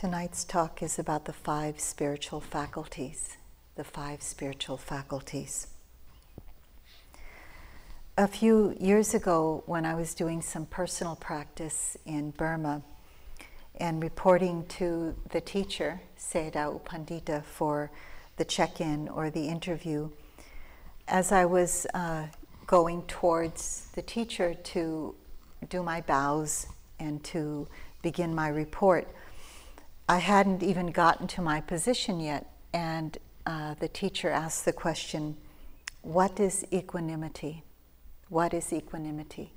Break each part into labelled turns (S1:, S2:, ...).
S1: Tonight's talk is about the five spiritual faculties. The five spiritual faculties. A few years ago, when I was doing some personal practice in Burma and reporting to the teacher, Sayadaw U Pandita, for the check in or the interview, as I was uh, going towards the teacher to do my bows and to begin my report, I hadn't even gotten to my position yet, and uh, the teacher asked the question, What is equanimity? What is equanimity?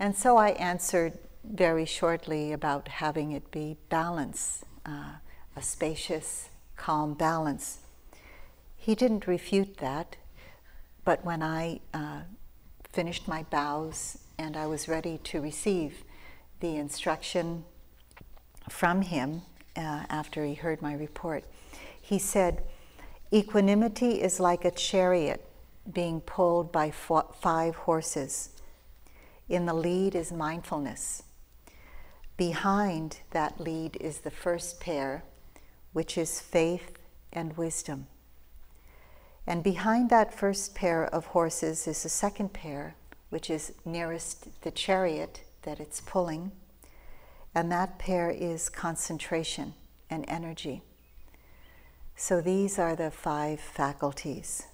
S1: And so I answered very shortly about having it be balance, uh, a spacious, calm balance. He didn't refute that, but when I uh, finished my bows and I was ready to receive the instruction from him uh, after he heard my report, he said, Equanimity is like a chariot being pulled by five horses. In the lead is mindfulness. Behind that lead is the first pair, which is faith and wisdom. And behind that first pair of horses is the second pair, which is nearest the chariot that it's pulling. And that pair is concentration and energy. So these are the five faculties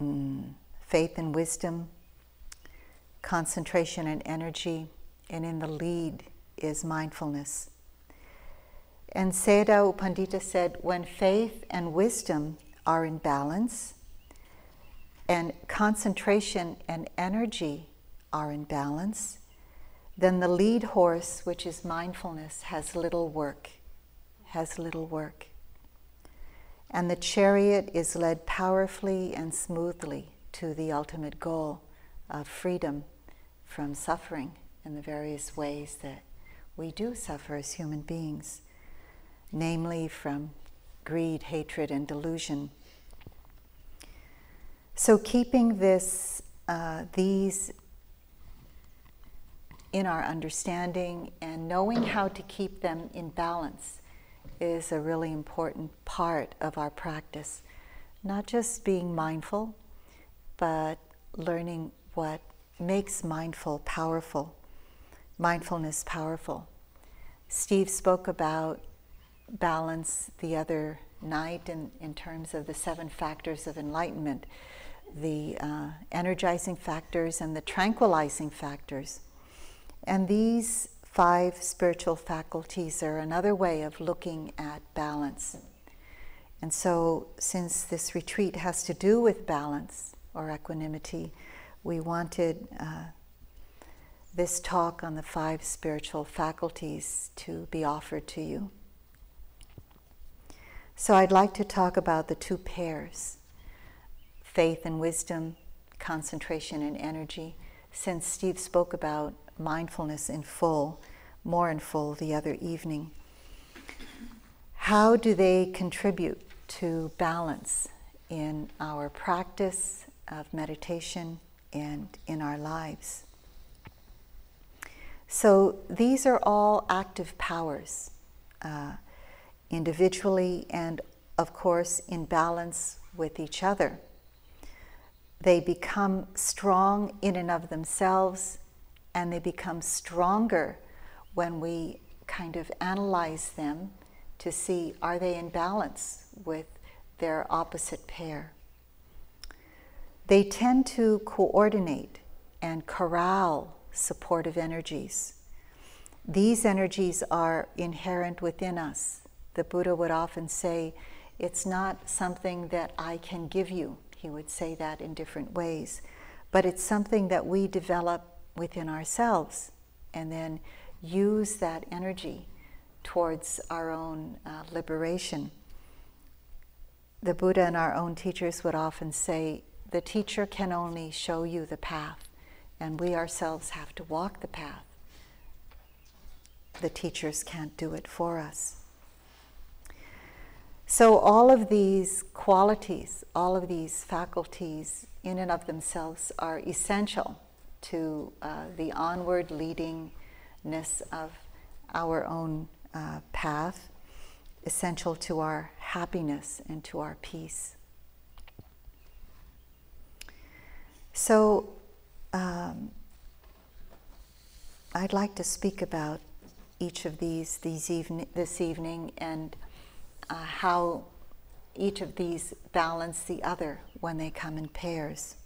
S1: mm, faith and wisdom, concentration and energy, and in the lead is mindfulness. And Sayadaw U Pandita said, when faith and wisdom are in balance, and concentration and energy are in balance, then the lead horse, which is mindfulness, has little work, has little work. And the chariot is led powerfully and smoothly to the ultimate goal of freedom from suffering in the various ways that we do suffer as human beings, namely from greed, hatred, and delusion. So, keeping this, uh, these in our understanding and knowing how to keep them in balance is a really important part of our practice. Not just being mindful, but learning what makes mindful powerful, mindfulness powerful. Steve spoke about balance the other night in, in terms of the seven factors of enlightenment the uh, energizing factors and the tranquilizing factors. And these five spiritual faculties are another way of looking at balance. And so, since this retreat has to do with balance or equanimity, we wanted uh, this talk on the five spiritual faculties to be offered to you. So, I'd like to talk about the two pairs faith and wisdom, concentration and energy, since Steve spoke about mindfulness in full, more in full the other evening. How do they contribute to balance in our practice of meditation and in our lives? So these are all active powers, uh, individually and, of course, in balance with each other. They become strong in and of themselves and they become stronger when we kind of analyze them to see are they in balance with their opposite pair. They tend to coordinate and corral supportive energies. These energies are inherent within us. The Buddha would often say, It's not something that I can give you. He would say that in different ways. But it's something that we develop within ourselves and then use that energy towards our own uh, liberation. The Buddha and our own teachers would often say, the teacher can only show you the path, and we ourselves have to walk the path. The teachers can't do it for us. So, all of these qualities, all of these faculties, in and of themselves, are essential to uh, the onward leadingness of our own uh, path, essential to our happiness and to our peace. So, um, I'd like to speak about each of these, these even, this evening and uh, how each of these balance the other when they come in pairs.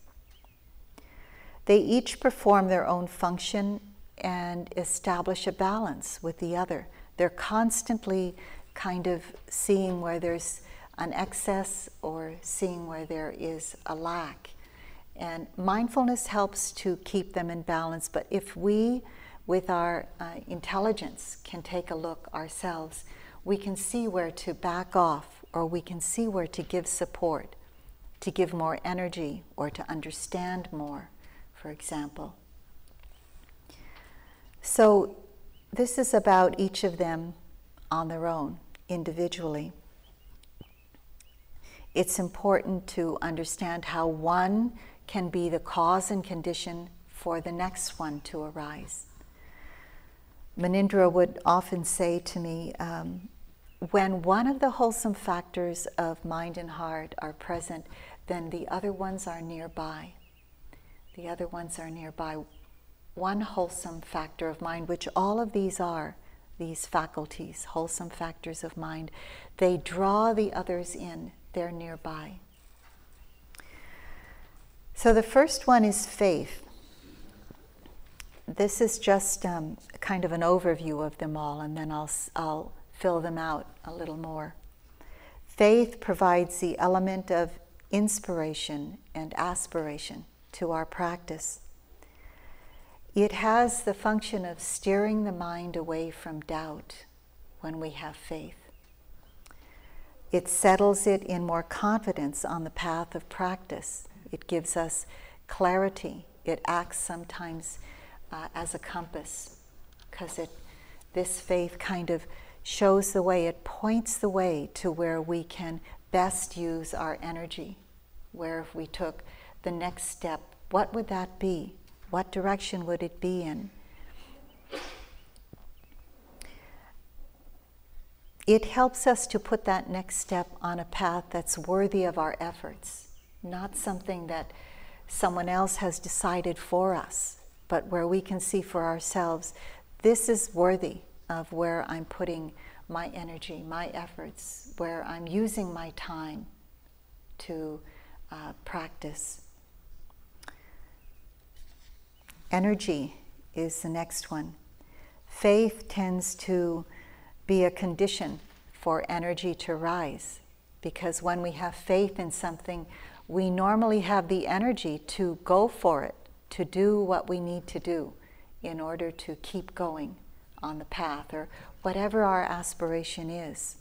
S1: They each perform their own function and establish a balance with the other. They're constantly kind of seeing where there's an excess or seeing where there is a lack. And mindfulness helps to keep them in balance, but if we, with our uh, intelligence, can take a look ourselves, we can see where to back off or we can see where to give support, to give more energy or to understand more, for example. So, this is about each of them on their own, individually. It's important to understand how one can be the cause and condition for the next one to arise. Munindra would often say to me, um, when one of the wholesome factors of mind and heart are present, then the other ones are nearby. The other ones are nearby. One wholesome factor of mind, which all of these are, these faculties, wholesome factors of mind, they draw the others in, they're nearby. So the first one is faith. This is just um, kind of an overview of them all, and then I'll, I'll fill them out a little more. Faith provides the element of inspiration and aspiration to our practice. It has the function of steering the mind away from doubt when we have faith. It settles it in more confidence on the path of practice. It gives us clarity. It acts sometimes uh, as a compass because it this faith kind of shows the way, it points the way to where we can best use our energy. Where if we took the next step, what would that be? What direction would it be in? It helps us to put that next step on a path that's worthy of our efforts, not something that someone else has decided for us, but where we can see for ourselves this is worthy of where I'm putting my energy, my efforts, where I'm using my time to uh, practice. Energy is the next one. Faith tends to be a condition for energy to rise because when we have faith in something, we normally have the energy to go for it, to do what we need to do in order to keep going on the path or whatever our aspiration is.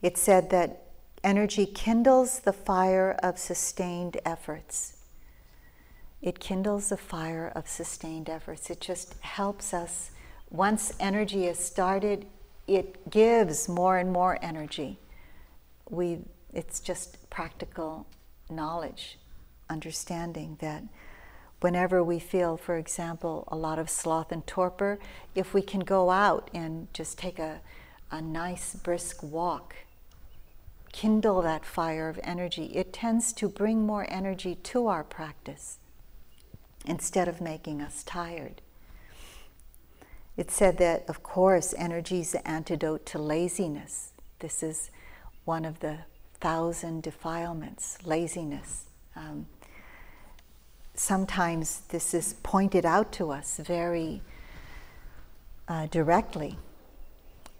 S1: It said that energy kindles the fire of sustained efforts. It kindles the fire of sustained efforts. It just helps us. Once energy is started, it gives more and more energy. We, it's just practical knowledge, understanding that whenever we feel, for example, a lot of sloth and torpor, if we can go out and just take a, a nice brisk walk, kindle that fire of energy, it tends to bring more energy to our practice instead of making us tired. It said that, of course, energy is the antidote to laziness. This is one of the thousand defilements, laziness. Um, sometimes this is pointed out to us very uh, directly.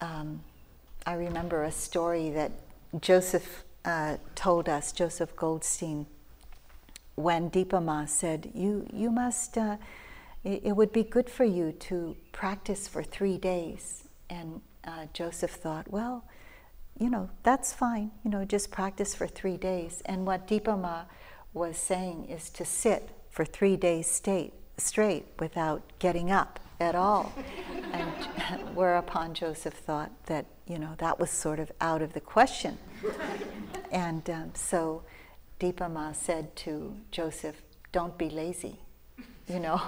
S1: Um, I remember a story that Joseph uh, told us, Joseph Goldstein, when Dipa Ma said, You, you must, uh, it, it, would be good for you to practice for three days. And uh, Joseph thought, Well, you know, that's fine, you know, just practice for three days. And what Dipa Ma was saying is to sit for three days state, straight without getting up at all. and whereupon Joseph thought that, you know, that was sort of out of the question. and um, so Dipa Ma said to Joseph, don't be lazy, you know.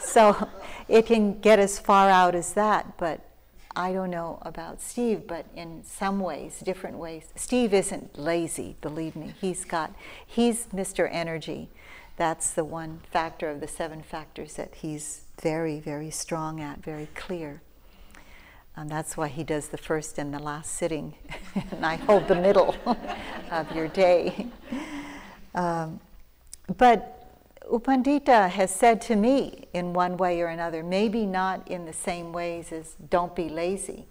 S1: so it can get as far out as that, but I don't know about Steve, but in some ways, different ways. Steve isn't lazy, believe me. He's got, he's Mr. Energy. That's the one factor of the seven factors that he's very, very strong at, very clear. And that's why he does the first and the last sitting, and I hold the middle of your day. Um, but U Pandita has said to me in one way or another, maybe not in the same ways as don't be lazy,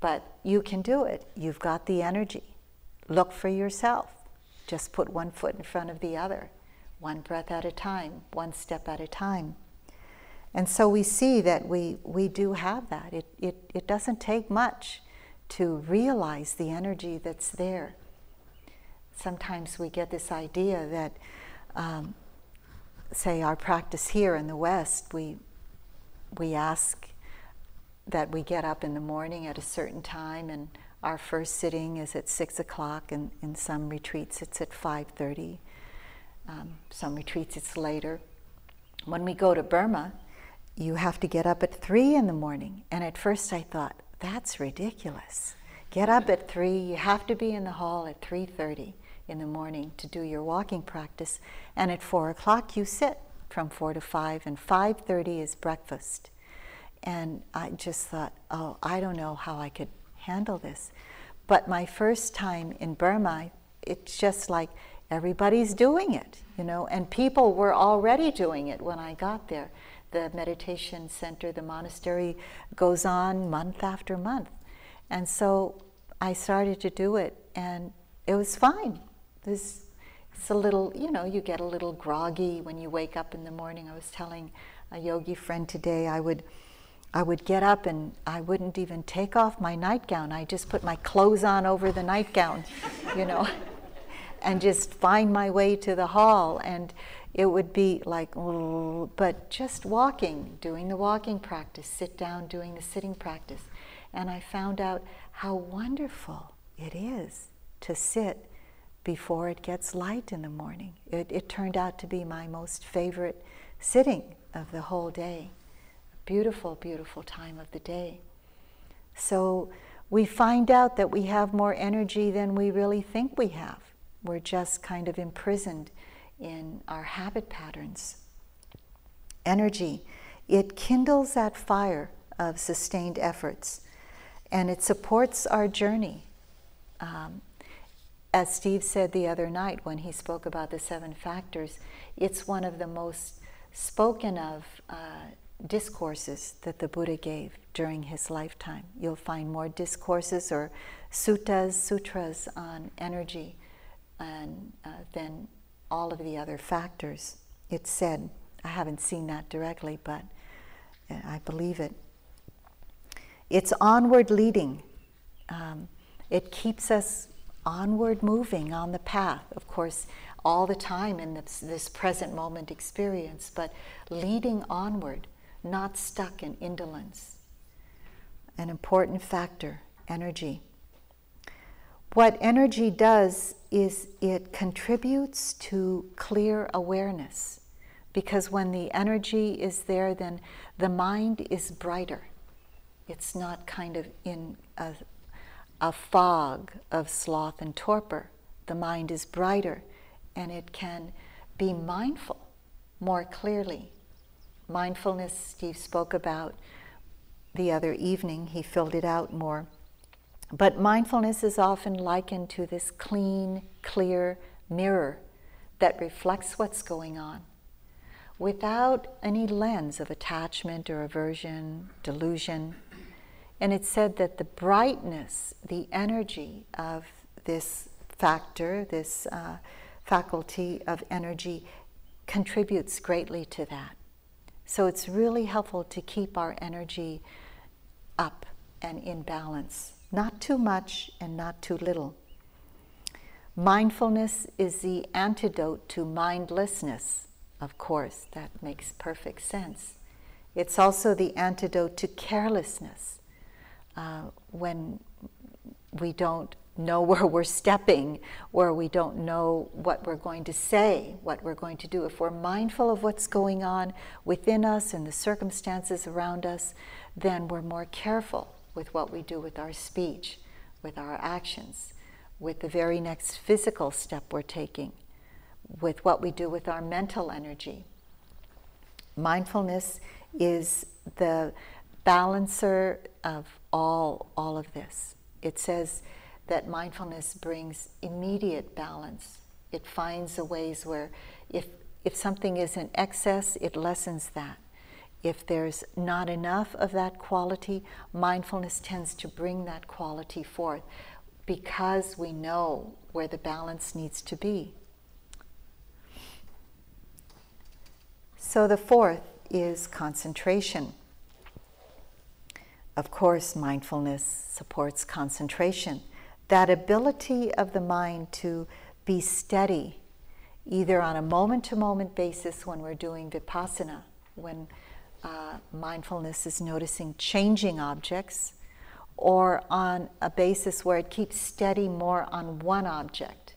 S1: but you can do it. You've got the energy. Look for yourself. Just put one foot in front of the other, one breath at a time, one step at a time. And so we see that we, we do have that. It, it, it doesn't take much to realize the energy that's there. Sometimes we get this idea that um, say our practice here in the West, we we ask that we get up in the morning at a certain time, and our first sitting is at six o'clock, and in some retreats it's at five thirty. Um, some retreats it's later. When we go to Burma, you have to get up at three in the morning, and at first I thought that's ridiculous. Get up at three. You have to be in the hall at three thirty in the morning to do your walking practice, and at four o'clock you sit from four to five, and five thirty is breakfast. And I just thought, oh, I don't know how I could handle this. But my first time in Burma, it's just like everybody's doing it, you know, and people were already doing it when I got there. The meditation center, the monastery goes on month after month. And so I started to do it, and it was fine. This, it's a little, you know, you get a little groggy when you wake up in the morning. I was telling a yogi friend today, I would, I would get up and I wouldn't even take off my nightgown. I just put my clothes on over the nightgown, you know, and just find my way to the hall. And it would be like, oh, but just walking, doing the walking practice, sit down, doing the sitting practice. And I found out how wonderful it is to sit before it gets light in the morning. It, it turned out to be my most favorite sitting of the whole day. Beautiful, beautiful time of the day. So we find out that we have more energy than we really think we have. We're just kind of imprisoned in our habit patterns. Energy, it kindles that fire of sustained efforts and it supports our journey. Um, as Steve said the other night when he spoke about the seven factors, it's one of the most spoken of uh, discourses that the Buddha gave during his lifetime. You'll find more discourses or suttas, sutras on energy and, uh, than all of the other factors. It said, I haven't seen that directly, but uh, I believe it. It's onward leading. Um, it keeps us onward moving on the path, of course, all the time in this, this, present moment experience, but leading onward, not stuck in indolence. An important factor, energy. What energy does is it contributes to clear awareness, because when the energy is there, then the mind is brighter. It's not kind of in a a fog of sloth and torpor. The mind is brighter and it can be mindful more clearly. Mindfulness, Steve spoke about the other evening, he filled it out more. But mindfulness is often likened to this clean, clear mirror that reflects what's going on without any lens of attachment or aversion, delusion. And it said that the brightness, the energy of this factor, this uh, faculty of energy, contributes greatly to that. So it's really helpful to keep our energy up and in balance, not too much and not too little. Mindfulness is the antidote to mindlessness, of course, that makes perfect sense. It's also the antidote to carelessness uh, when we don't know where we're stepping, where we don't know what we're going to say, what we're going to do. If we're mindful of what's going on within us and the circumstances around us, then we're more careful with what we do with our speech, with our actions, with the very next physical step we're taking, with what we do with our mental energy. Mindfulness is the balancer of all, all of this. It says that mindfulness brings immediate balance. It finds the ways where if, if something is in excess, it lessens that. If there's not enough of that quality, mindfulness tends to bring that quality forth because we know where the balance needs to be. So the fourth is concentration. Of course, mindfulness supports concentration. That ability of the mind to be steady, either on a moment to moment basis when we're doing vipassana, when uh, mindfulness is noticing changing objects, or on a basis where it keeps steady more on one object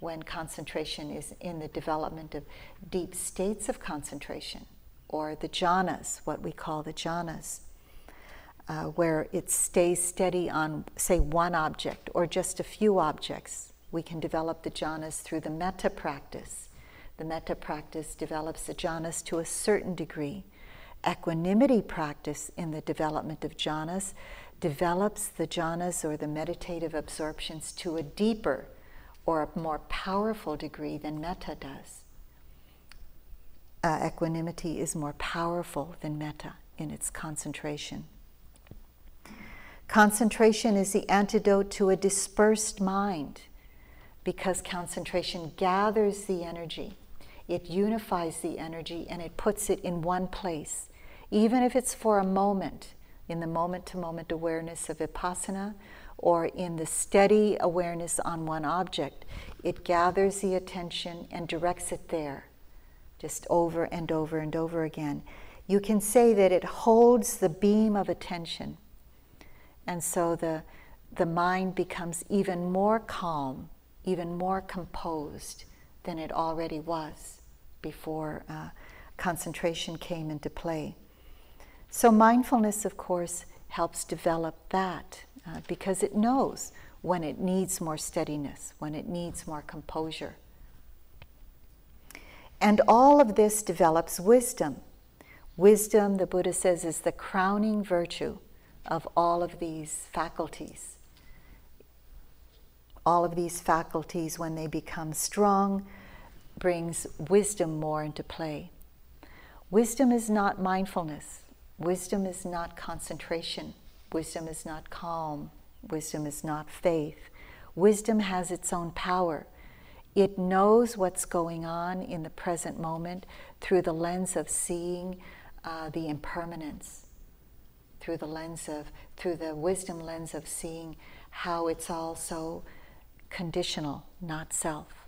S1: when concentration is in the development of deep states of concentration, or the jhanas, what we call the jhanas uh, where it stays steady on, say, one object or just a few objects. We can develop the jhanas through the metta practice. The metta practice develops the jhanas to a certain degree. Equanimity practice in the development of jhanas develops the jhanas or the meditative absorptions to a deeper or a more powerful degree than metta does. Uh, equanimity is more powerful than metta in its concentration. Concentration is the antidote to a dispersed mind because concentration gathers the energy, it unifies the energy, and it puts it in one place. Even if it's for a moment, in the moment to moment awareness of vipassana, or in the steady awareness on one object, it gathers the attention and directs it there, just over and over and over again. You can say that it holds the beam of attention and so the, the mind becomes even more calm, even more composed than it already was before uh, concentration came into play. So, mindfulness, of course, helps develop that uh, because it knows when it needs more steadiness, when it needs more composure. And all of this develops wisdom. Wisdom, the Buddha says, is the crowning virtue of all of these faculties. All of these faculties, when they become strong, brings wisdom more into play. Wisdom is not mindfulness. Wisdom is not concentration. Wisdom is not calm. Wisdom is not faith. Wisdom has its own power. It knows what's going on in the present moment through the lens of seeing uh, the impermanence through the lens of, through the wisdom lens of seeing how it's all so conditional, not self,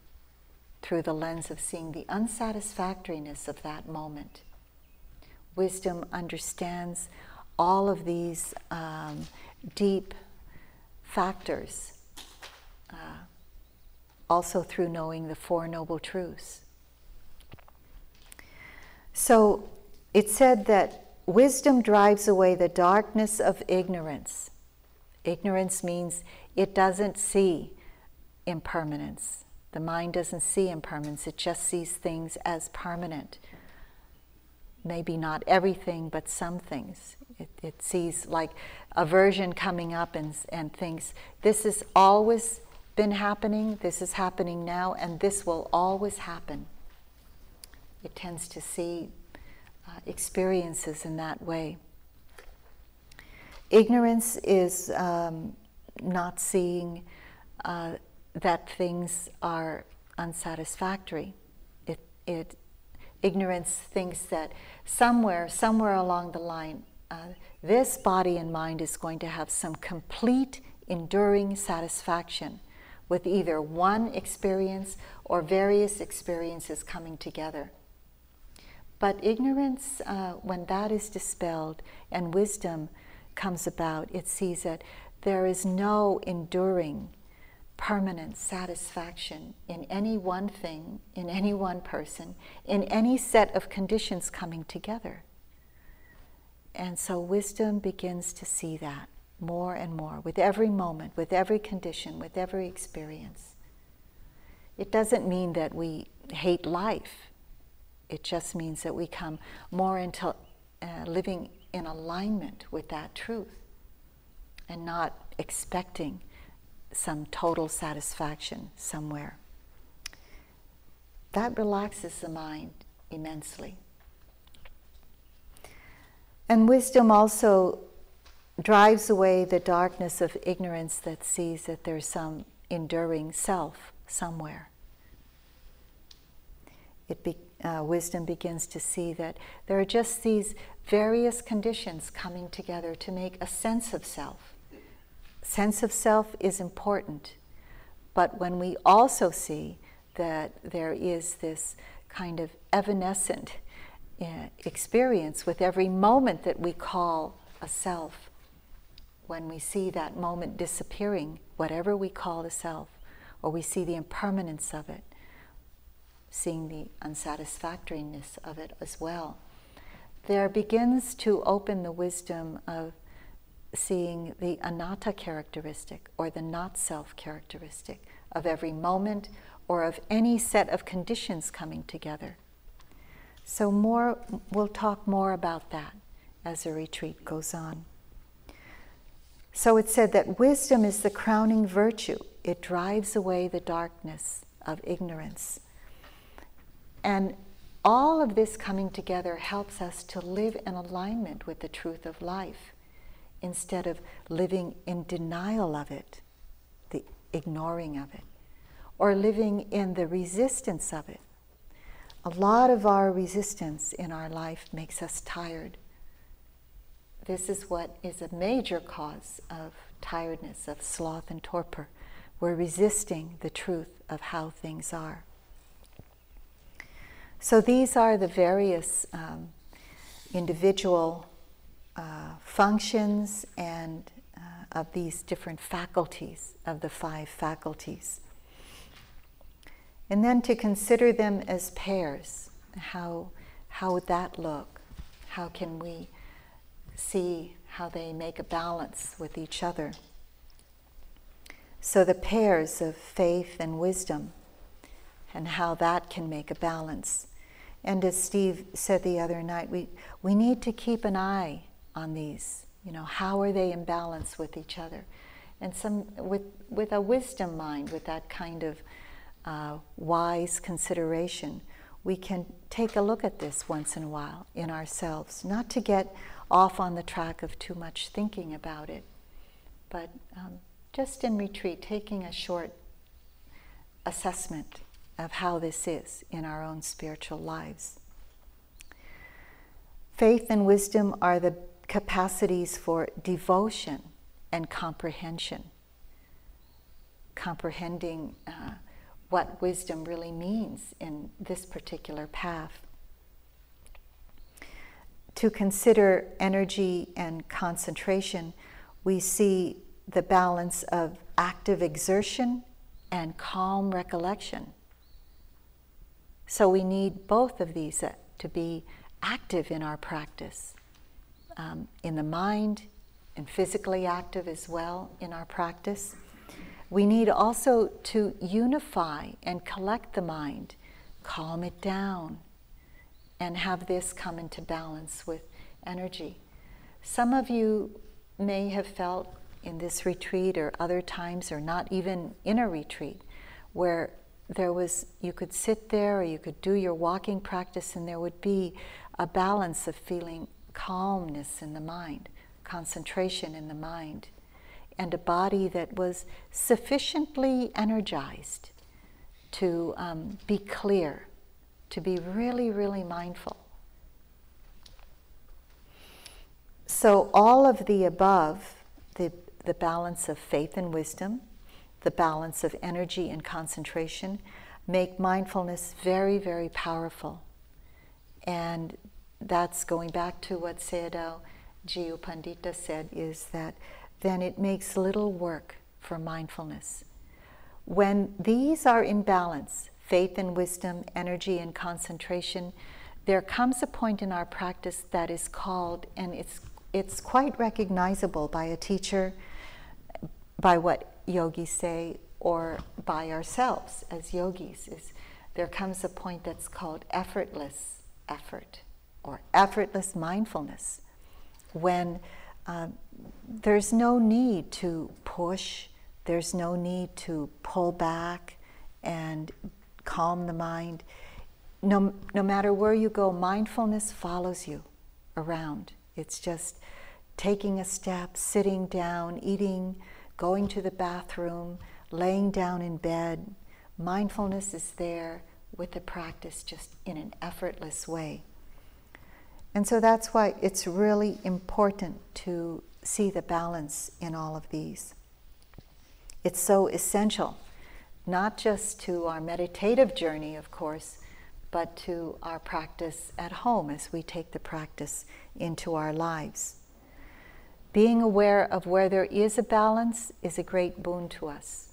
S1: through the lens of seeing the unsatisfactoriness of that moment. Wisdom understands all of these um, deep factors, uh, also through knowing the Four Noble Truths. So it said that Wisdom drives away the darkness of ignorance. Ignorance means it doesn't see impermanence. The mind doesn't see impermanence, it just sees things as permanent. Maybe not everything, but some things. It, it sees like aversion coming up and, and thinks, this has always been happening, this is happening now, and this will always happen. It tends to see uh, experiences in that way. Ignorance is um, not seeing uh, that things are unsatisfactory. It, it, ignorance thinks that somewhere, somewhere along the line, uh, this body and mind is going to have some complete, enduring satisfaction with either one experience or various experiences coming together. But ignorance, uh, when that is dispelled and wisdom comes about, it sees that there is no enduring permanent satisfaction in any one thing, in any one person, in any set of conditions coming together. And so wisdom begins to see that more and more with every moment, with every condition, with every experience. It doesn't mean that we hate life, it just means that we come more into uh, living in alignment with that truth and not expecting some total satisfaction somewhere. That relaxes the mind immensely. And wisdom also drives away the darkness of ignorance that sees that there's some enduring self somewhere. It be, uh, wisdom begins to see that there are just these various conditions coming together to make a sense of self. Sense of self is important, but when we also see that there is this kind of evanescent uh, experience with every moment that we call a self, when we see that moment disappearing, whatever we call a self, or we see the impermanence of it, seeing the unsatisfactoriness of it as well, there begins to open the wisdom of seeing the anatta characteristic or the not self characteristic of every moment or of any set of conditions coming together. So more we'll talk more about that as the retreat goes on. So it said that wisdom is the crowning virtue. It drives away the darkness of ignorance. And all of this coming together helps us to live in alignment with the truth of life instead of living in denial of it, the ignoring of it, or living in the resistance of it. A lot of our resistance in our life makes us tired. This is what is a major cause of tiredness, of sloth and torpor. We're resisting the truth of how things are. So these are the various um, individual uh, functions and uh, of these different faculties, of the five faculties. And then to consider them as pairs. How, how would that look? How can we see how they make a balance with each other? So the pairs of faith and wisdom and how that can make a balance. And as Steve said the other night, we, we need to keep an eye on these. You know, how are they in balance with each other? And some with with a wisdom mind, with that kind of uh, wise consideration, we can take a look at this once in a while in ourselves, not to get off on the track of too much thinking about it, but um, just in retreat, taking a short assessment of how this is in our own spiritual lives. Faith and wisdom are the capacities for devotion and comprehension. Comprehending uh, what wisdom really means in this particular path. To consider energy and concentration, we see the balance of active exertion and calm recollection. So we need both of these uh, to be active in our practice, um, in the mind, and physically active as well in our practice. We need also to unify and collect the mind, calm it down, and have this come into balance with energy. Some of you may have felt in this retreat or other times, or not even in a retreat, where there was you could sit there or you could do your walking practice and there would be a balance of feeling calmness in the mind concentration in the mind and a body that was sufficiently energized to um, be clear to be really really mindful so all of the above the, the balance of faith and wisdom the balance of energy and concentration, make mindfulness very, very powerful. And that's going back to what Sayadaw Ji Pandita said is that then it makes little work for mindfulness. When these are in balance, faith and wisdom, energy and concentration, there comes a point in our practice that is called, and it's, it's quite recognizable by a teacher, by what yogis say, or by ourselves as yogis, is there comes a point that's called effortless effort or effortless mindfulness when uh, there's no need to push, there's no need to pull back and calm the mind. No, no matter where you go, mindfulness follows you around. It's just taking a step, sitting down, eating, going to the bathroom, laying down in bed. Mindfulness is there with the practice just in an effortless way. And so that's why it's really important to see the balance in all of these. It's so essential, not just to our meditative journey, of course, but to our practice at home as we take the practice into our lives. Being aware of where there is a balance is a great boon to us.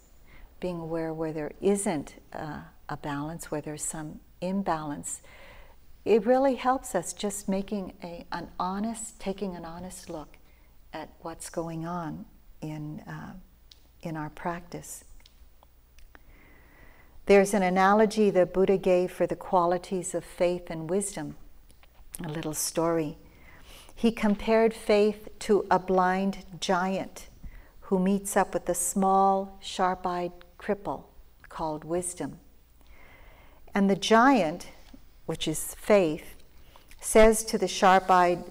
S1: Being aware where there isn't uh, a balance, where there's some imbalance, it really helps us just making a, an honest, taking an honest look at what's going on in, uh, in our practice. There's an analogy the Buddha gave for the qualities of faith and wisdom, a little story. He compared faith to a blind giant who meets up with a small, sharp eyed cripple called wisdom. And the giant, which is faith, says to the sharp eyed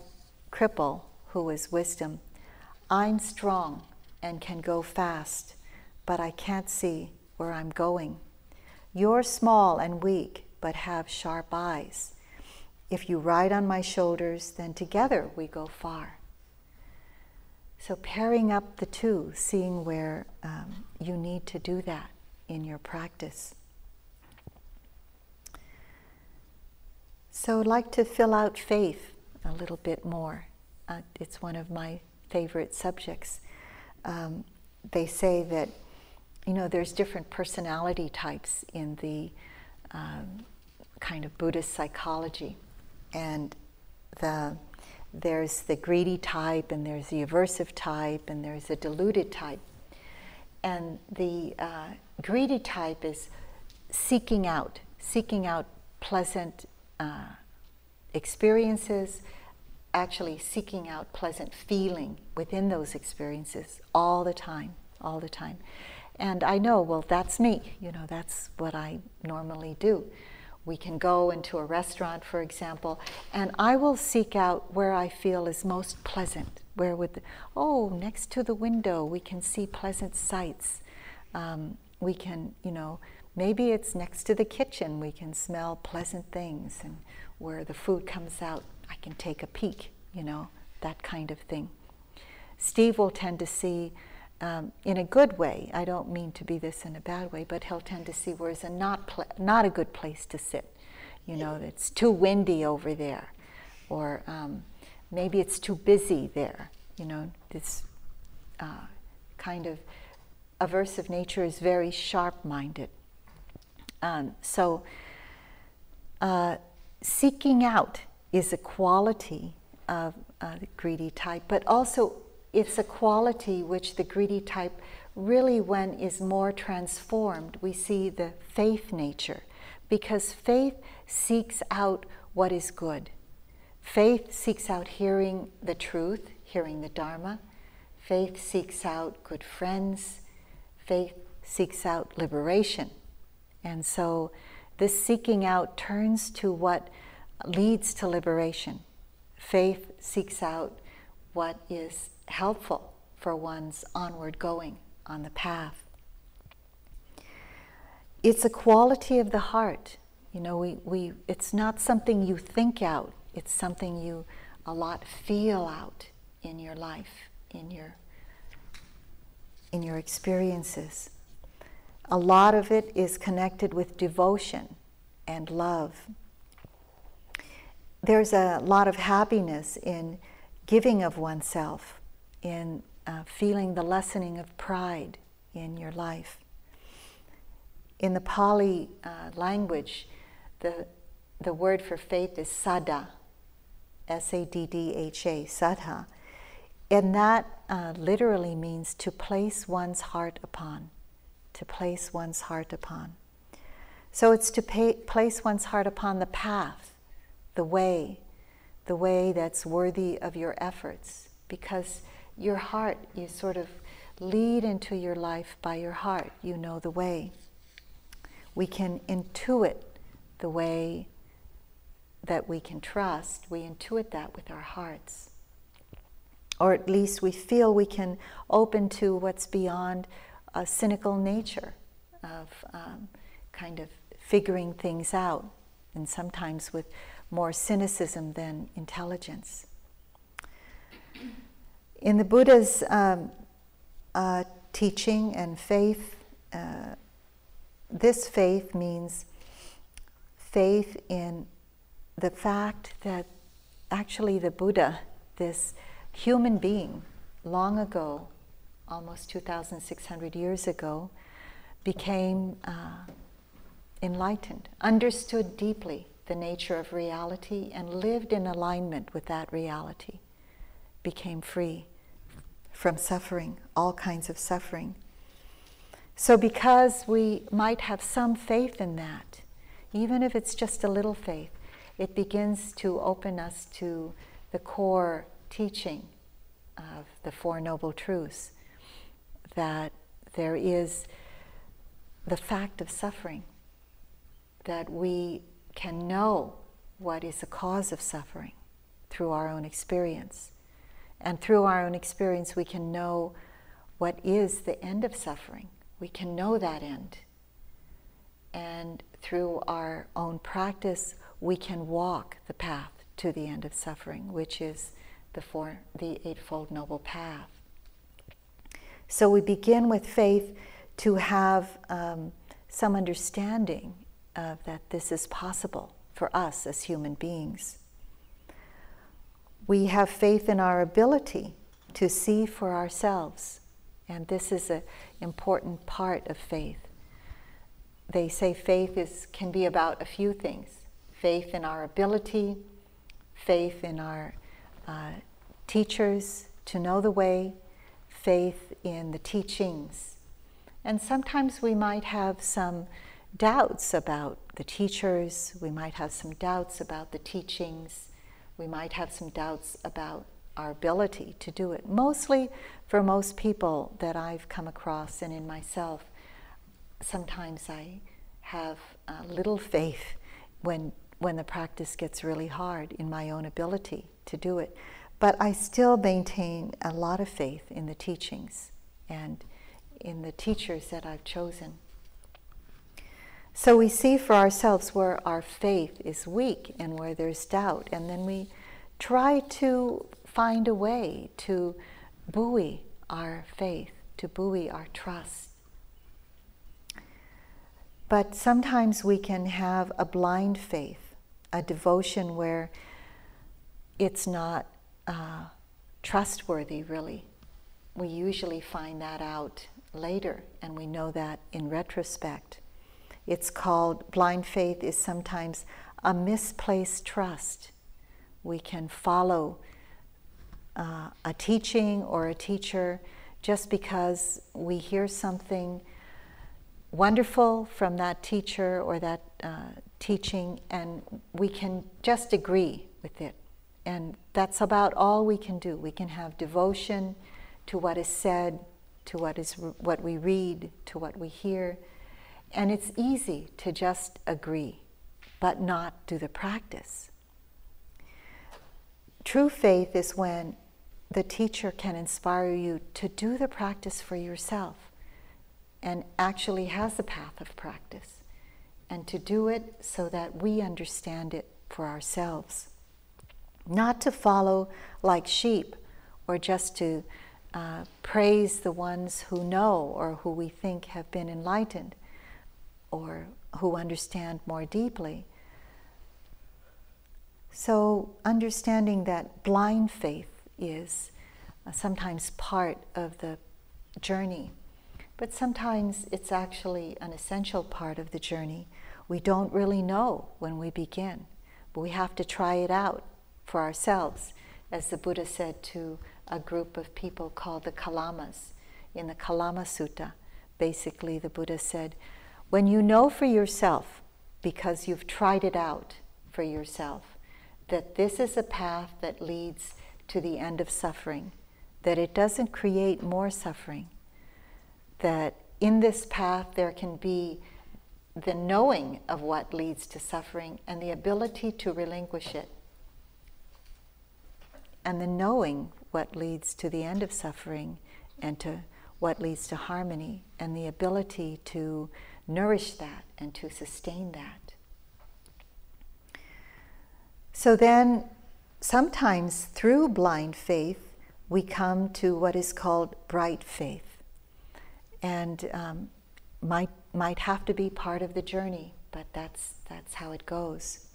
S1: cripple, who is wisdom, I'm strong and can go fast, but I can't see where I'm going. You're small and weak, but have sharp eyes. If you ride on my shoulders, then together we go far. So, pairing up the two, seeing where um, you need to do that in your practice. So, I'd like to fill out faith a little bit more. Uh, it's one of my favorite subjects. Um, they say that, you know, there's different personality types in the um, kind of Buddhist psychology and the there's the greedy type and there's the aversive type and there's the deluded type and the uh, greedy type is seeking out seeking out pleasant uh, experiences actually seeking out pleasant feeling within those experiences all the time all the time and i know well that's me you know that's what i normally do we can go into a restaurant, for example, and I will seek out where I feel is most pleasant. Where would, the, oh, next to the window, we can see pleasant sights. Um, we can, you know, maybe it's next to the kitchen, we can smell pleasant things, and where the food comes out, I can take a peek, you know, that kind of thing. Steve will tend to see um, in a good way. I don't mean to be this in a bad way, but he'll tend to see where it's a not not a good place to sit. You know, it's too windy over there, or um, maybe it's too busy there. You know, this uh, kind of aversive nature is very sharp-minded. Um, so, uh, seeking out is a quality of uh, the greedy type, but also it's a quality which the greedy type really, when is more transformed, we see the faith nature, because faith seeks out what is good. Faith seeks out hearing the truth, hearing the Dharma. Faith seeks out good friends. Faith seeks out liberation. And so this seeking out turns to what leads to liberation. Faith seeks out what is helpful for one's onward going on the path. It's a quality of the heart. You know, we, we, it's not something you think out, it's something you a lot feel out in your life, in your, in your experiences. A lot of it is connected with devotion and love. There's a lot of happiness in giving of oneself in uh, feeling the lessening of pride in your life. in the Pali uh, language, the, the word for faith is saddha, S A D D H A, saddha. And that uh, literally means to place one's heart upon, to place one's heart upon. So it's to pay, place one's heart upon the path, the way, the way that's worthy of your efforts, because your heart, you sort of lead into your life by your heart. You know the way. We can intuit the way that we can trust. We intuit that with our hearts or at least we feel we can open to what's beyond a cynical nature of um, kind of figuring things out, and sometimes with more cynicism than intelligence. In the Buddha's um, uh, teaching and faith, uh, this faith means faith in the fact that actually the Buddha, this human being long ago, almost 2,600 years ago, became uh, enlightened, understood deeply the nature of reality, and lived in alignment with that reality, became free from suffering, all kinds of suffering. So, because we might have some faith in that, even if it's just a little faith, it begins to open us to the core teaching of the Four Noble Truths that there is the fact of suffering, that we can know what is the cause of suffering through our own experience. And through our own experience, we can know what is the end of suffering. We can know that end. And through our own practice, we can walk the path to the end of suffering, which is the, four, the Eightfold Noble Path. So we begin with faith to have um, some understanding of that this is possible for us as human beings. We have faith in our ability to see for ourselves, and this is an important part of faith. They say faith is, can be about a few things faith in our ability, faith in our uh, teachers to know the way, faith in the teachings. And sometimes we might have some doubts about the teachers, we might have some doubts about the teachings, we might have some doubts about our ability to do it. Mostly for most people that I've come across and in myself, sometimes I have little faith when, when the practice gets really hard in my own ability to do it. But I still maintain a lot of faith in the teachings and in the teachers that I've chosen. So we see for ourselves where our faith is weak and where there's doubt, and then we try to find a way to buoy our faith, to buoy our trust. But sometimes we can have a blind faith, a devotion where it's not uh, trustworthy, really. We usually find that out later, and we know that in retrospect. It's called blind faith, is sometimes a misplaced trust. We can follow uh, a teaching or a teacher just because we hear something wonderful from that teacher or that uh, teaching, and we can just agree with it and that's about all we can do. We can have devotion to what is said, to what is what we read, to what we hear. And it's easy to just agree, but not do the practice. True faith is when the teacher can inspire you to do the practice for yourself and actually has the path of practice and to do it so that we understand it for ourselves not to follow like sheep or just to uh, praise the ones who know or who we think have been enlightened or who understand more deeply. So, understanding that blind faith is uh, sometimes part of the journey but sometimes it's actually an essential part of the journey. We don't really know when we begin, but we have to try it out for ourselves, as the Buddha said to a group of people called the Kalamas in the Kalama Sutta. Basically, the Buddha said, When you know for yourself, because you've tried it out for yourself, that this is a path that leads to the end of suffering, that it doesn't create more suffering, that in this path there can be the knowing of what leads to suffering and the ability to relinquish it, and the knowing what leads to the end of suffering and to what leads to harmony, and the ability to nourish that and to sustain that. So then, sometimes through blind faith, we come to what is called bright faith, and um, might might have to be part of the journey, but that's that's how it goes.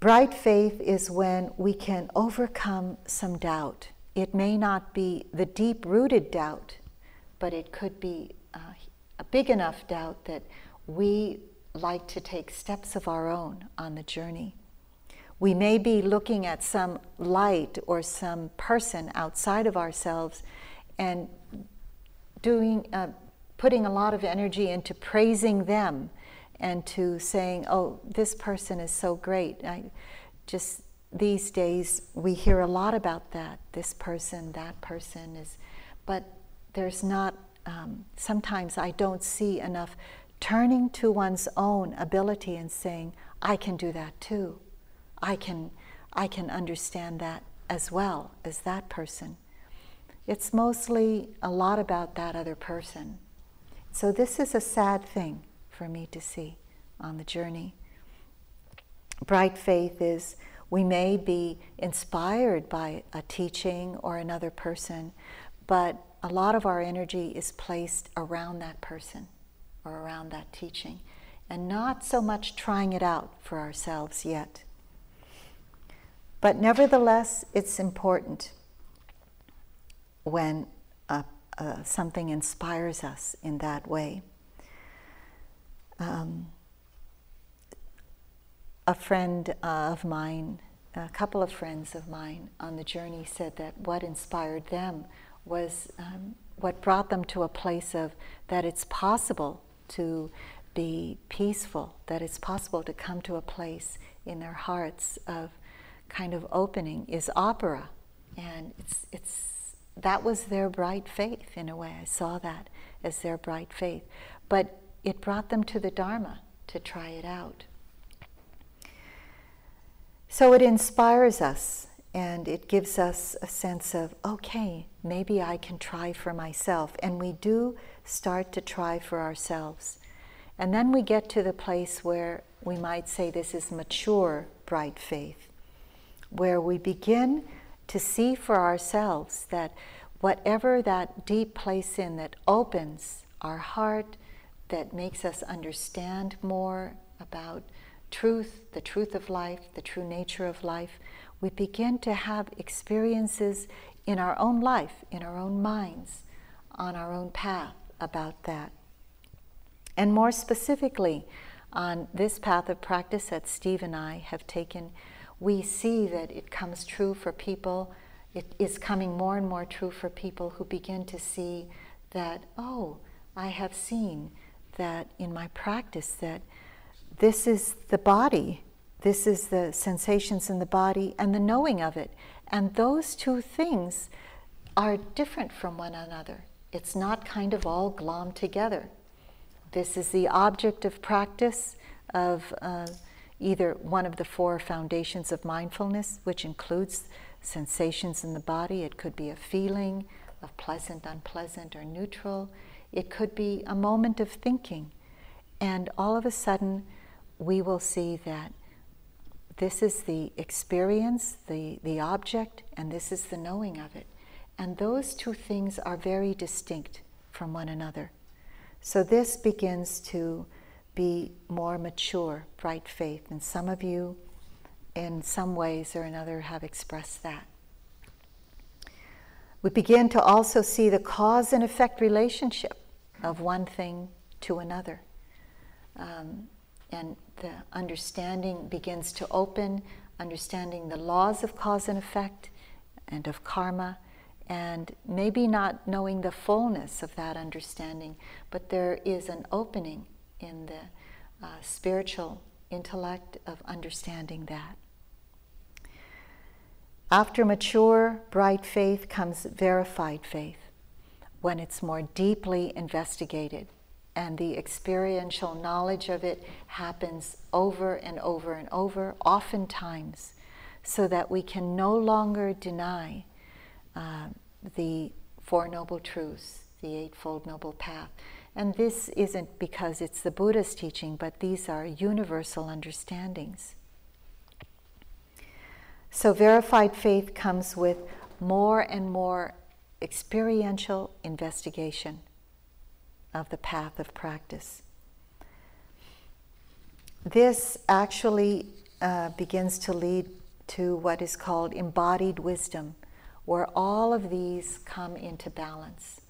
S1: Bright faith is when we can overcome some doubt. It may not be the deep rooted doubt, but it could be uh, a big enough doubt that we like to take steps of our own on the journey. We may be looking at some light or some person outside of ourselves and doing, uh, putting a lot of energy into praising them and to saying, oh, this person is so great. I just these days we hear a lot about that. This person, that person is, but there's not. Um, sometimes I don't see enough turning to one's own ability and saying, I can do that too. I can, I can understand that as well as that person. It's mostly a lot about that other person. So, this is a sad thing for me to see on the journey. Bright faith is we may be inspired by a teaching or another person, but a lot of our energy is placed around that person or around that teaching, and not so much trying it out for ourselves yet. But nevertheless, it's important when uh, uh, something inspires us in that way. Um, a friend uh, of mine, a couple of friends of mine on the journey said that what inspired them was um, what brought them to a place of that it's possible to be peaceful, that it's possible to come to a place in their hearts of kind of opening is opera. And it's, it's, that was their bright faith in a way. I saw that as their bright faith. But it brought them to the Dharma to try it out. So it inspires us and it gives us a sense of, okay, maybe I can try for myself. And we do start to try for ourselves. And then we get to the place where we might say this is mature, bright faith, where we begin to see for ourselves that whatever that deep place in that opens our heart, that makes us understand more about truth, the truth of life, the true nature of life, we begin to have experiences in our own life, in our own minds, on our own path about that. And more specifically, on this path of practice that Steve and I have taken, we see that it comes true for people. It is coming more and more true for people who begin to see that, oh, I have seen that in my practice that this is the body, this is the sensations in the body and the knowing of it. And those two things are different from one another. It's not kind of all glommed together. This is the object of practice of uh, either one of the four foundations of mindfulness, which includes sensations in the body. It could be a feeling of pleasant, unpleasant, or neutral. It could be a moment of thinking. And all of a sudden, we will see that this is the experience, the, the object, and this is the knowing of it. And those two things are very distinct from one another. So this begins to be more mature, bright faith. And some of you, in some ways or another, have expressed that. We begin to also see the cause and effect relationship of one thing to another. Um, and the understanding begins to open, understanding the laws of cause and effect and of karma, and maybe not knowing the fullness of that understanding, but there is an opening in the uh, spiritual intellect of understanding that. After mature, bright faith comes verified faith when it's more deeply investigated and the experiential knowledge of it happens over and over and over, oftentimes, so that we can no longer deny uh, the Four Noble Truths, the Eightfold Noble Path. And this isn't because it's the Buddha's teaching, but these are universal understandings. So, verified faith comes with more and more experiential investigation of the path of practice. This actually uh, begins to lead to what is called embodied wisdom, where all of these come into balance.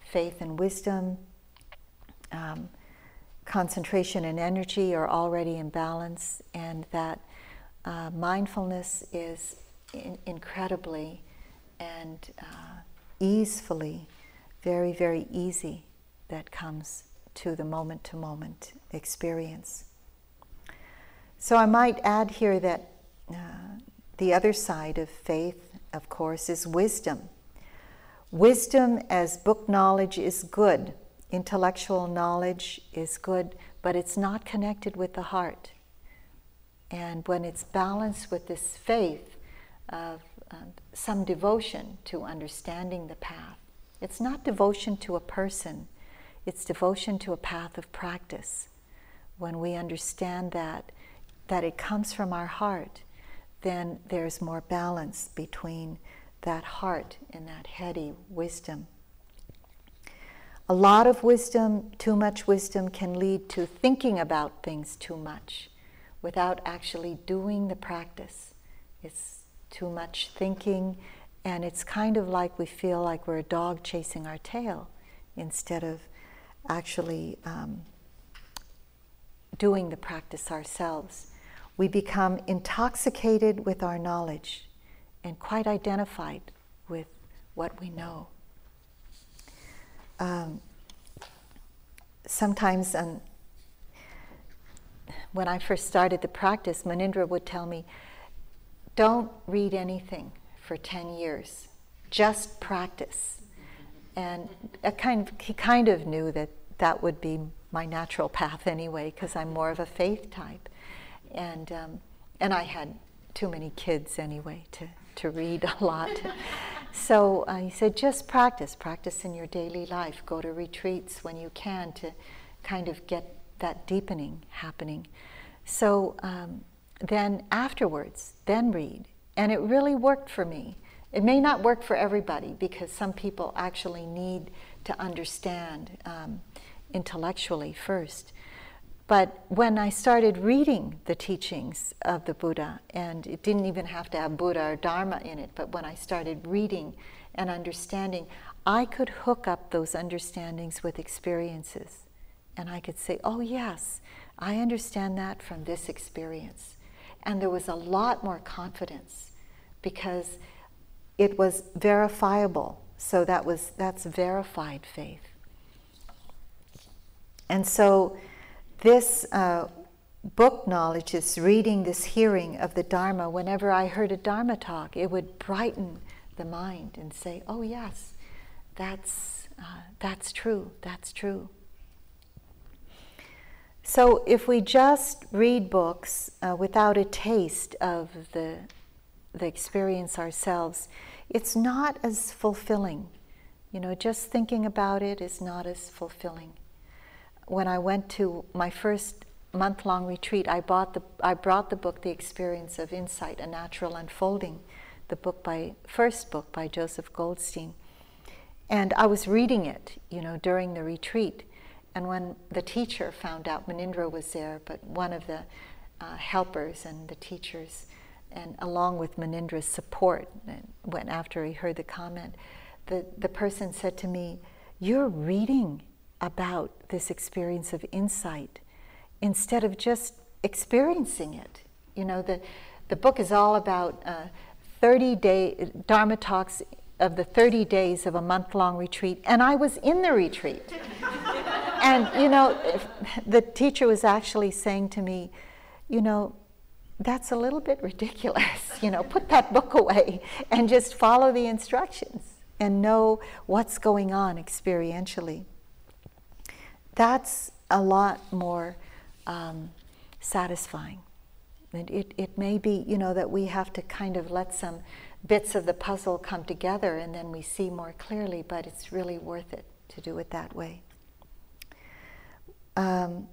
S1: Faith and wisdom, um, concentration and energy are already in balance, and that uh, mindfulness is in- incredibly and uh, easefully, very, very easy that comes to the moment to moment experience. So I might add here that uh, the other side of faith, of course, is wisdom. Wisdom as book knowledge is good, intellectual knowledge is good, but it's not connected with the heart. And when it's balanced with this faith of uh, some devotion to understanding the path, it's not devotion to a person, it's devotion to a path of practice. When we understand that, that it comes from our heart, then there's more balance between that heart and that heady wisdom. A lot of wisdom, too much wisdom, can lead to thinking about things too much without actually doing the practice. It's too much thinking, and it's kind of like we feel like we're a dog chasing our tail instead of actually um, doing the practice ourselves. We become intoxicated with our knowledge and quite identified with what we know. Um, sometimes, um, when I first started the practice, Munindra would tell me, Don't read anything for 10 years, just practice. And kind of, he kind of knew that that would be my natural path anyway, because I'm more of a faith type. And, um, and I had too many kids anyway to, to read a lot. so uh, he said, just practice, practice in your daily life. Go to retreats when you can to kind of get that deepening happening. So um, then afterwards, then read. And it really worked for me. It may not work for everybody because some people actually need to understand um, intellectually first. But when I started reading the teachings of the Buddha, and it didn't even have to have Buddha or Dharma in it, but when I started reading and understanding, I could hook up those understandings with experiences. And I could say, oh, yes, I understand that from this experience. And there was a lot more confidence because it was verifiable. So that was that's verified faith. And so this uh, book knowledge, this reading, this hearing of the Dharma, whenever I heard a Dharma talk, it would brighten the mind and say, oh, yes, that's, uh, that's true, that's true. So if we just read books uh, without a taste of the, the experience ourselves, it's not as fulfilling. You know, just thinking about it is not as fulfilling. When I went to my first month long retreat, I, bought the, I brought the book, The Experience of Insight, A Natural Unfolding, the book by, first book by Joseph Goldstein. And I was reading it, you know, during the retreat. And when the teacher found out Munindra was there, but one of the uh, helpers and the teachers and along with Munindra's support, when after he heard the comment, the, the person said to me, You're reading about this experience of insight instead of just experiencing it. You know, the, the book is all about uh, 30 day Dharma talks of the 30 days of a month long retreat, and I was in the retreat. and, you know, the teacher was actually saying to me, you know, that's a little bit ridiculous. You know, put that book away and just follow the instructions and know what's going on experientially. That's a lot more um, satisfying. And it, it may be, you know, that we have to kind of let some bits of the puzzle come together and then we see more clearly, but it's really worth it to do it that way. Um,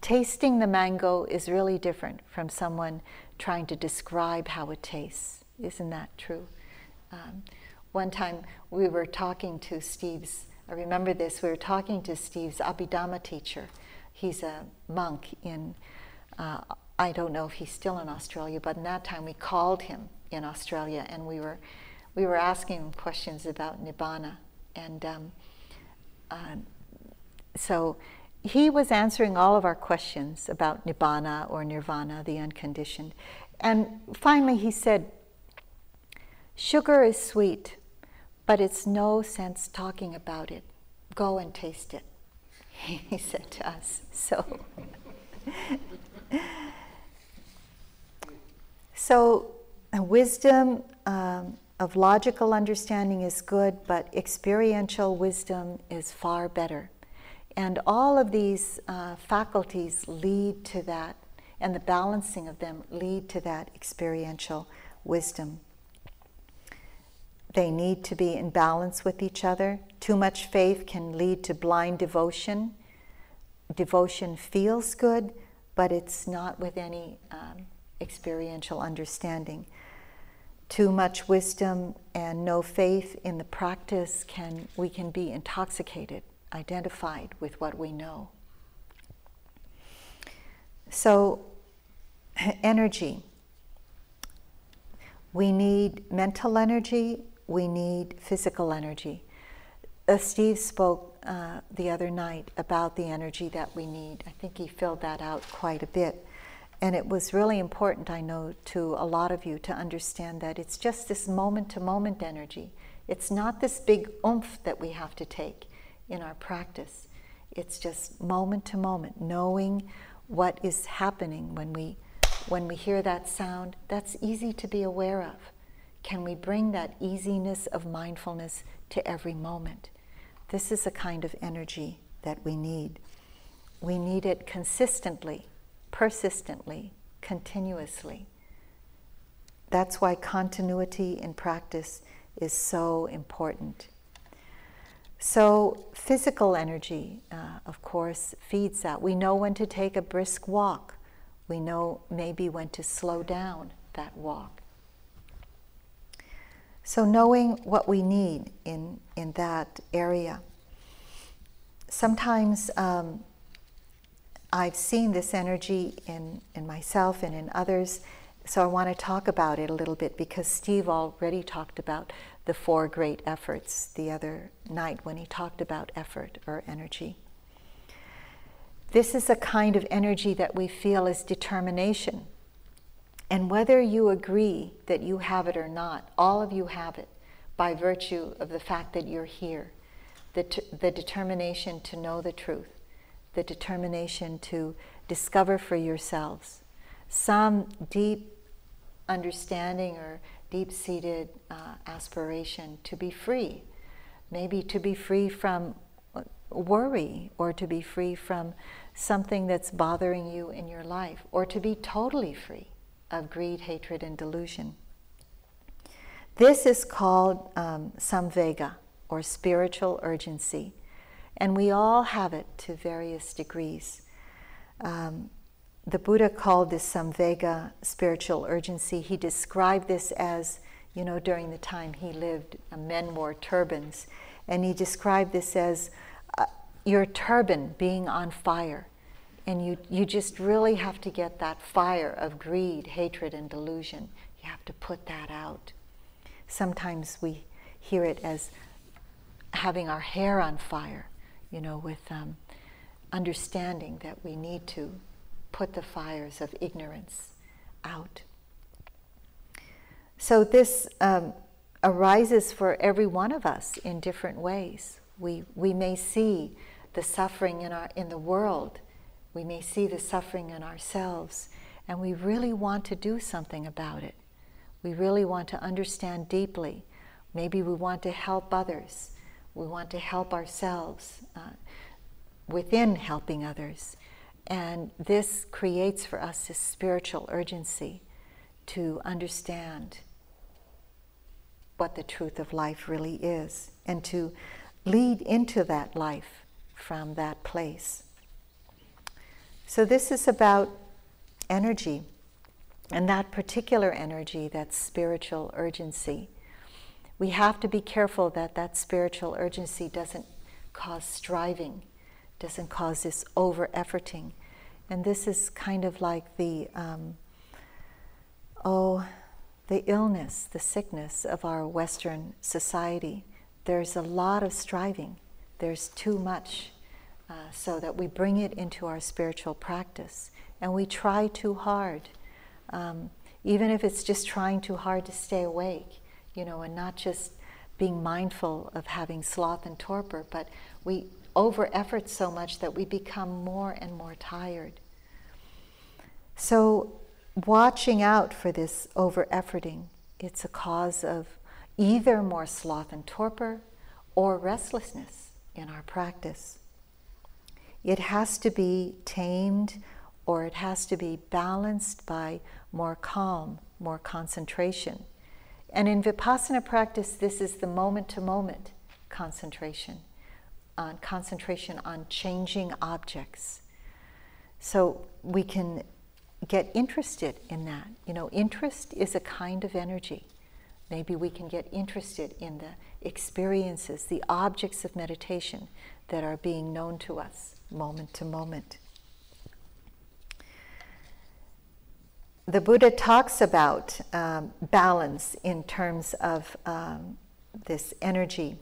S1: tasting the mango is really different from someone trying to describe how it tastes. Isn't that true? Um, one time we were talking to Steve's, I remember this, we were talking to Steve's Abhidhamma teacher. He's a monk in, uh, I don't know if he's still in Australia, but in that time we called him in Australia and we were, we were asking him questions about Nibbana. And um, uh, so he was answering all of our questions about nibbana or nirvana, the unconditioned. And finally, he said, Sugar is sweet, but it's no sense talking about it. Go and taste it, he said to us. So, so wisdom um, of logical understanding is good, but experiential wisdom is far better. And all of these uh, faculties lead to that, and the balancing of them lead to that experiential wisdom. They need to be in balance with each other. Too much faith can lead to blind devotion. Devotion feels good, but it's not with any um, experiential understanding. Too much wisdom and no faith in the practice can we can be intoxicated identified with what we know. So, energy. We need mental energy, we need physical energy. Uh, Steve spoke uh, the other night about the energy that we need. I think he filled that out quite a bit. And it was really important, I know, to a lot of you to understand that it's just this moment to moment energy. It's not this big oomph that we have to take in our practice. It's just moment to moment, knowing what is happening when we when we hear that sound. That's easy to be aware of. Can we bring that easiness of mindfulness to every moment? This is a kind of energy that we need. We need it consistently, persistently, continuously. That's why continuity in practice is so important. So, physical energy, uh, of course, feeds that. We know when to take a brisk walk, we know maybe when to slow down that walk. So, knowing what we need in, in that area. Sometimes um, I've seen this energy in, in myself and in others, so I want to talk about it a little bit because Steve already talked about the four great efforts the other night when he talked about effort or energy. This is a kind of energy that we feel is determination. And whether you agree that you have it or not, all of you have it by virtue of the fact that you're here. The, the determination to know the truth, the determination to discover for yourselves some deep understanding or deep seated uh, aspiration to be free. Maybe to be free from uh, worry or to be free from something that's bothering you in your life or to be totally free of greed, hatred, and delusion. This is called um, samvega or spiritual urgency, and we all have it to various degrees. Um, the Buddha called this samvega spiritual urgency. He described this as, you know, during the time he lived, uh, men wore turbans. And he described this as uh, your turban being on fire. And you, you just really have to get that fire of greed, hatred, and delusion. You have to put that out. Sometimes we hear it as having our hair on fire, you know, with um, understanding that we need to put the fires of ignorance out. So this um, arises for every one of us in different ways. We, we may see the suffering in, our, in the world, we may see the suffering in ourselves, and we really want to do something about it. We really want to understand deeply. Maybe we want to help others. We want to help ourselves uh, within helping others. And this creates for us this spiritual urgency to understand what the truth of life really is and to lead into that life from that place. So, this is about energy and that particular energy, that spiritual urgency. We have to be careful that that spiritual urgency doesn't cause striving, doesn't cause this over efforting. And this is kind of like the, um, oh, the illness, the sickness of our Western society. There's a lot of striving, there's too much, uh, so that we bring it into our spiritual practice and we try too hard. Um, even if it's just trying too hard to stay awake, you know, and not just being mindful of having sloth and torpor, but we over effort so much that we become more and more tired. So, watching out for this over efforting, it's a cause of either more sloth and torpor or restlessness in our practice. It has to be tamed or it has to be balanced by more calm, more concentration. And in Vipassana practice, this is the moment to moment concentration, on concentration on changing objects. So we can get interested in that. You know, interest is a kind of energy. Maybe we can get interested in the experiences, the objects of meditation that are being known to us moment to moment. The Buddha talks about um, balance in terms of um, this energy.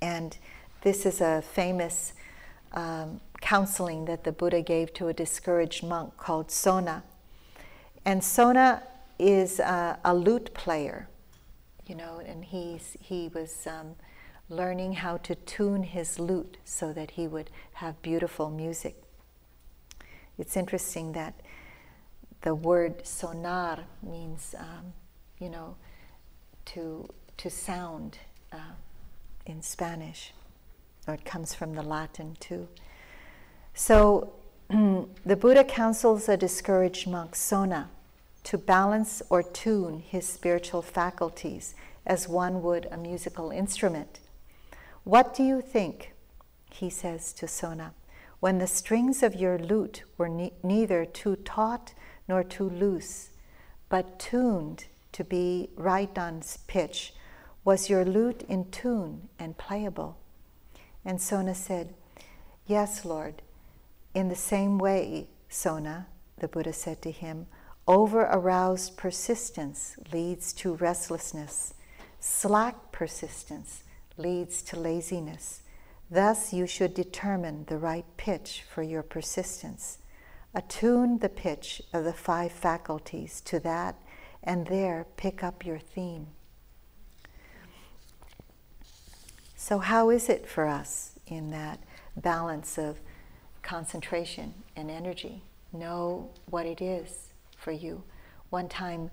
S1: And this is a famous um, counseling that the Buddha gave to a discouraged monk called Sona. And Sona is a, lute player, you know, and he's, he was um, learning how to tune his lute so that he would have beautiful music. It's interesting that the word sonar means, um, you know, to, to sound uh, in Spanish, or it comes from the Latin too. So the Buddha counsels a discouraged monk, Sona, to balance or tune his spiritual faculties as one would a musical instrument. What do you think, he says to Sona, when the strings of your lute were ne- neither too taut nor too loose, but tuned to be right on pitch? Was your lute in tune and playable? And Sona said, Yes, Lord. In the same way, Sona, the Buddha said to him, over aroused persistence leads to restlessness. Slack persistence leads to laziness. Thus, you should determine the right pitch for your persistence. Attune the pitch of the five faculties to that, and there pick up your theme. So, how is it for us in that balance of concentration and energy? Know what it is for you. One time,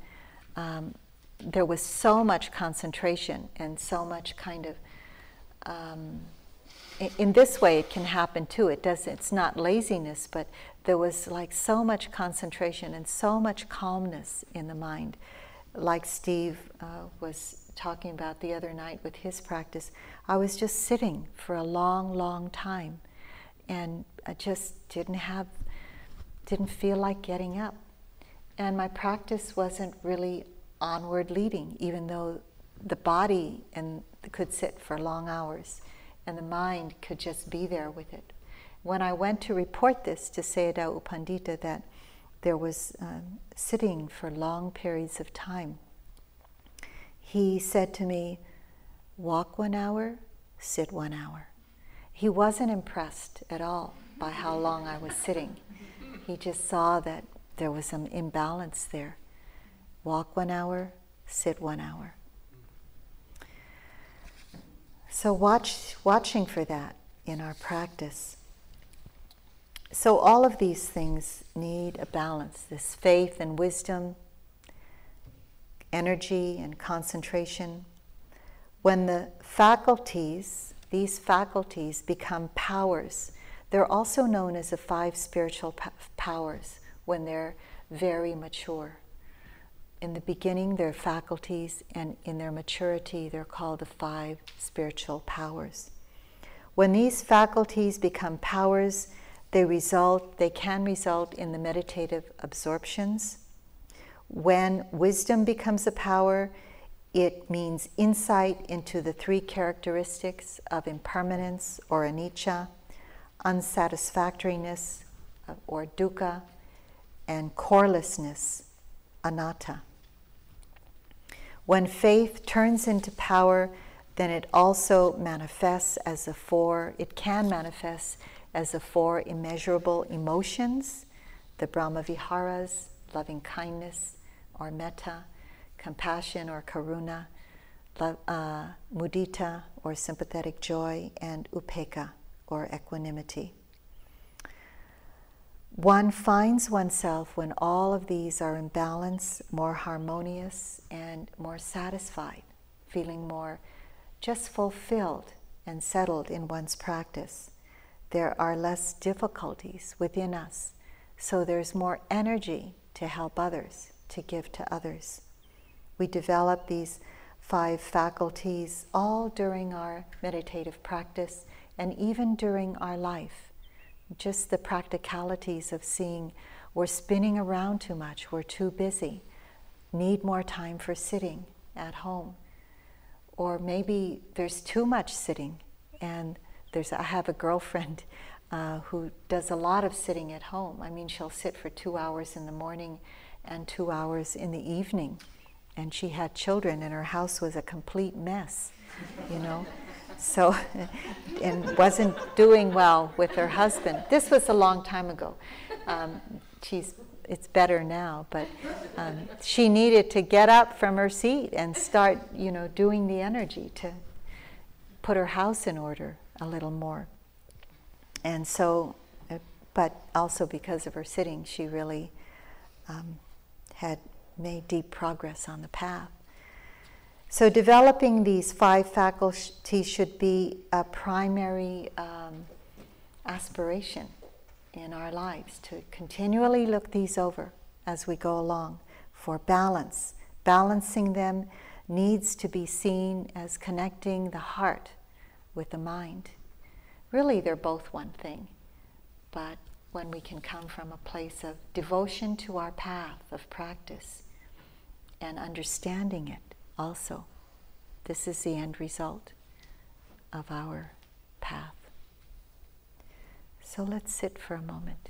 S1: um, there was so much concentration and so much kind of um, in this way it can happen too it does it's not laziness but there was like so much concentration and so much calmness in the mind like steve uh, was talking about the other night with his practice i was just sitting for a long long time and i just didn't have didn't feel like getting up and my practice wasn't really onward leading even though the body and could sit for long hours and the mind could just be there with it. when I went to report this to Sayadaw U Pandita that there was um, sitting for long periods of time, he said to me, Walk one hour, sit one hour. He wasn't impressed at all by how long I was sitting. He just saw that there was some imbalance there. Walk one hour, sit one hour. So watch, watching for that in our practice. So all of these things need a balance. This faith and wisdom, energy and concentration. When the faculties, these faculties become powers, they're also known as the five spiritual powers when they're very mature. In the beginning, they're faculties, and in their maturity, they're called the five spiritual powers. When these faculties become powers, they result, they can result in the meditative absorptions. When wisdom becomes a power, it means insight into the three characteristics of impermanence or anicca, unsatisfactoriness or dukkha, and corelessness, anatta. When faith turns into power, then it also manifests as the four, it can manifest as the four immeasurable emotions, the Brahma Viharas, loving kindness or metta, compassion or karuna, uh, mudita or sympathetic joy, and upekkha or equanimity. One finds oneself when all of these are in balance, more harmonious and more satisfied, feeling more just fulfilled and settled in one's practice. There are less difficulties within us, so there's more energy to help others, to give to others. We develop these five faculties all during our meditative practice and even during our life just the practicalities of seeing we're spinning around too much, we're too busy, need more time for sitting at home. Or maybe there's too much sitting, and there's, I have a girlfriend uh, who does a lot of sitting at home. I mean, she'll sit for two hours in the morning and two hours in the evening. And she had children, and her house was a complete mess, you know so and wasn't doing well with her husband. This was a long time ago. Um, she's it's better now, but um, she needed to get up from her seat and start, you know, doing the energy to put her house in order a little more. And so, uh, but also because of her sitting, she really um, had made deep progress on the path. So, developing these five faculties should be a primary um, aspiration in our lives to continually look these over as we go along for balance. Balancing them needs to be seen as connecting the heart with the mind. Really, they're both one thing, but when we can come from a place of devotion to our path of practice and understanding it also. This is the end result of our path. So let's sit for a moment.